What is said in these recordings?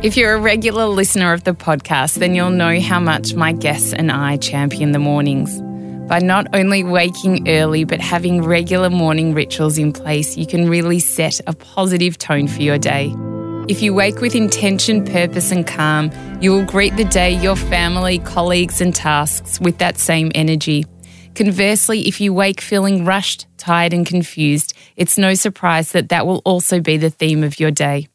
If you're a regular listener of the podcast, then you'll know how much my guests and I champion the mornings. By not only waking early but having regular morning rituals in place, you can really set a positive tone for your day. If you wake with intention, purpose, and calm, you will greet the day, your family, colleagues, and tasks with that same energy. Conversely, if you wake feeling rushed, tired, and confused, it's no surprise that that will also be the theme of your day.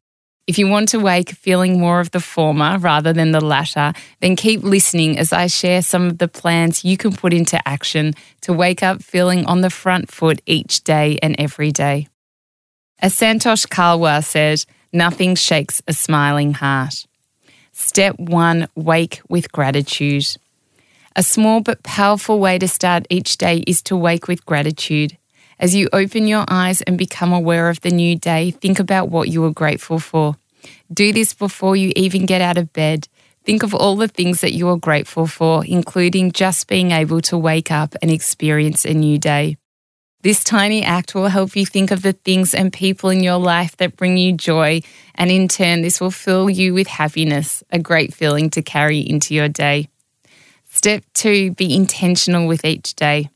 If you want to wake feeling more of the former rather than the latter, then keep listening as I share some of the plans you can put into action to wake up feeling on the front foot each day and every day. As Santosh Kalwar said, Nothing shakes a smiling heart. Step one wake with gratitude. A small but powerful way to start each day is to wake with gratitude. As you open your eyes and become aware of the new day, think about what you are grateful for. Do this before you even get out of bed. Think of all the things that you are grateful for, including just being able to wake up and experience a new day. This tiny act will help you think of the things and people in your life that bring you joy, and in turn, this will fill you with happiness, a great feeling to carry into your day. Step two be intentional with each day.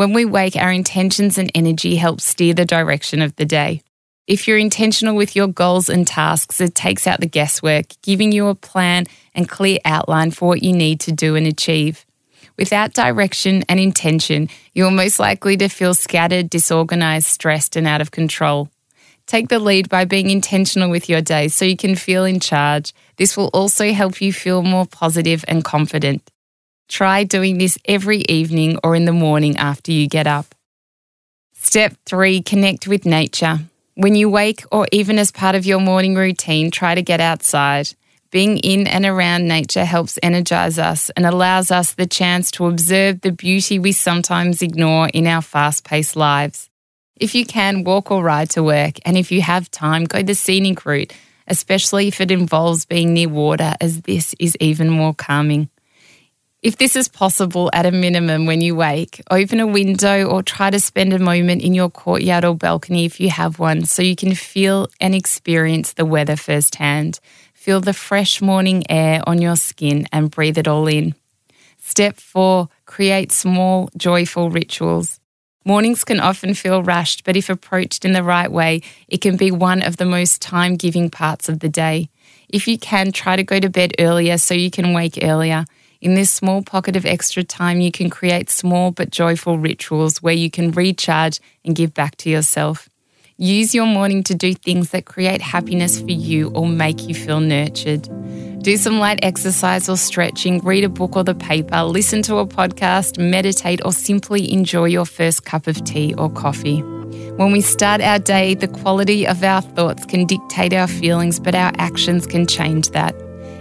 When we wake, our intentions and energy help steer the direction of the day. If you're intentional with your goals and tasks, it takes out the guesswork, giving you a plan and clear outline for what you need to do and achieve. Without direction and intention, you're most likely to feel scattered, disorganized, stressed, and out of control. Take the lead by being intentional with your day so you can feel in charge. This will also help you feel more positive and confident. Try doing this every evening or in the morning after you get up. Step three connect with nature. When you wake or even as part of your morning routine, try to get outside. Being in and around nature helps energize us and allows us the chance to observe the beauty we sometimes ignore in our fast paced lives. If you can, walk or ride to work, and if you have time, go the scenic route, especially if it involves being near water, as this is even more calming. If this is possible at a minimum when you wake, open a window or try to spend a moment in your courtyard or balcony if you have one so you can feel and experience the weather firsthand. Feel the fresh morning air on your skin and breathe it all in. Step four, create small, joyful rituals. Mornings can often feel rushed, but if approached in the right way, it can be one of the most time giving parts of the day. If you can, try to go to bed earlier so you can wake earlier. In this small pocket of extra time, you can create small but joyful rituals where you can recharge and give back to yourself. Use your morning to do things that create happiness for you or make you feel nurtured. Do some light exercise or stretching, read a book or the paper, listen to a podcast, meditate, or simply enjoy your first cup of tea or coffee. When we start our day, the quality of our thoughts can dictate our feelings, but our actions can change that.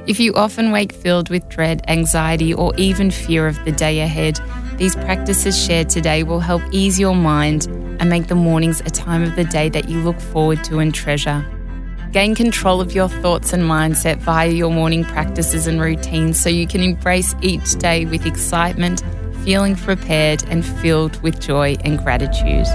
If you often wake filled with dread, anxiety, or even fear of the day ahead, these practices shared today will help ease your mind and make the mornings a time of the day that you look forward to and treasure. Gain control of your thoughts and mindset via your morning practices and routines so you can embrace each day with excitement, feeling prepared, and filled with joy and gratitude.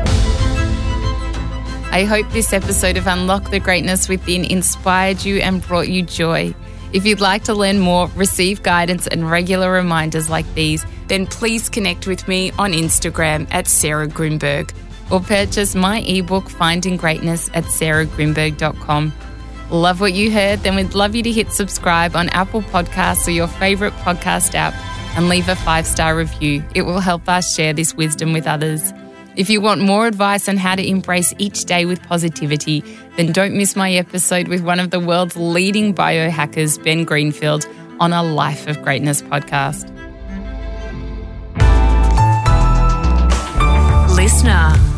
I hope this episode of Unlock the Greatness Within inspired you and brought you joy. If you'd like to learn more, receive guidance, and regular reminders like these, then please connect with me on Instagram at Sarah Grynberg or purchase my ebook Finding Greatness at sarahgrynberg.com. Love what you heard? Then we'd love you to hit subscribe on Apple Podcasts or your favorite podcast app and leave a five star review. It will help us share this wisdom with others. If you want more advice on how to embrace each day with positivity, then don't miss my episode with one of the world's leading biohackers, Ben Greenfield, on a Life of Greatness podcast. Listener.